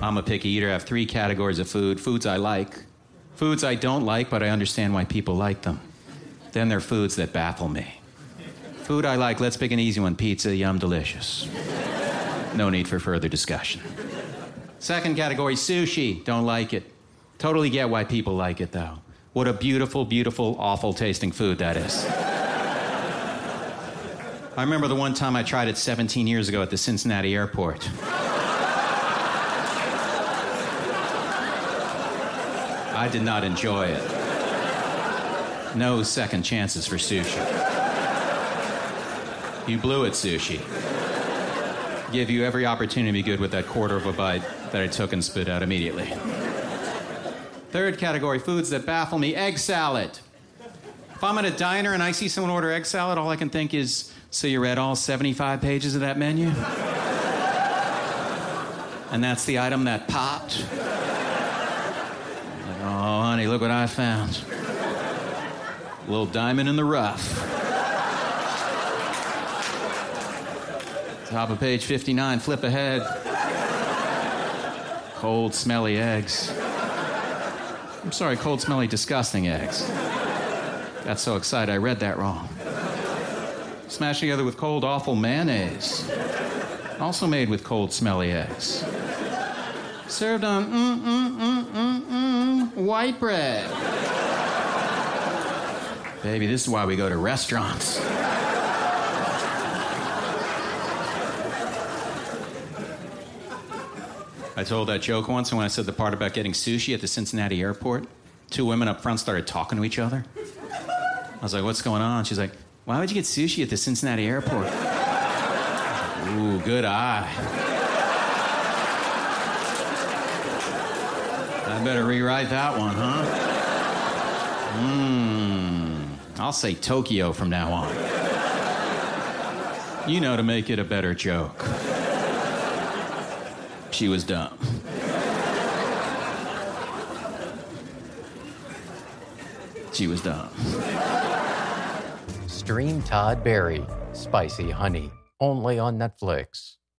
I'm a picky eater. I have three categories of food foods I like, foods I don't like, but I understand why people like them. Then there are foods that baffle me. Food I like, let's pick an easy one pizza, yum, delicious. No need for further discussion. Second category sushi, don't like it. Totally get why people like it, though. What a beautiful, beautiful, awful tasting food that is. I remember the one time I tried it 17 years ago at the Cincinnati airport. I did not enjoy it. No second chances for sushi. You blew it, sushi. Give you every opportunity to be good with that quarter of a bite that I took and spit out immediately. Third category foods that baffle me egg salad. If I'm at a diner and I see someone order egg salad, all I can think is, so you read all 75 pages of that menu? and that's the item that popped? Look what I found. A little diamond in the rough. Top of page 59, flip ahead. Cold, smelly eggs. I'm sorry, cold, smelly, disgusting eggs. Got so excited I read that wrong. Smashed together with cold, awful mayonnaise. Also made with cold, smelly eggs. Served on mm, mm, white bread. Baby, this is why we go to restaurants. I told that joke once and when I said the part about getting sushi at the Cincinnati airport. Two women up front started talking to each other. I was like, what's going on? She's like, why would you get sushi at the Cincinnati airport? Ooh, good eye. I better rewrite that one, huh? Mmm. I'll say Tokyo from now on. You know, to make it a better joke. She was dumb. She was dumb. Stream Todd Barry, Spicy Honey, only on Netflix.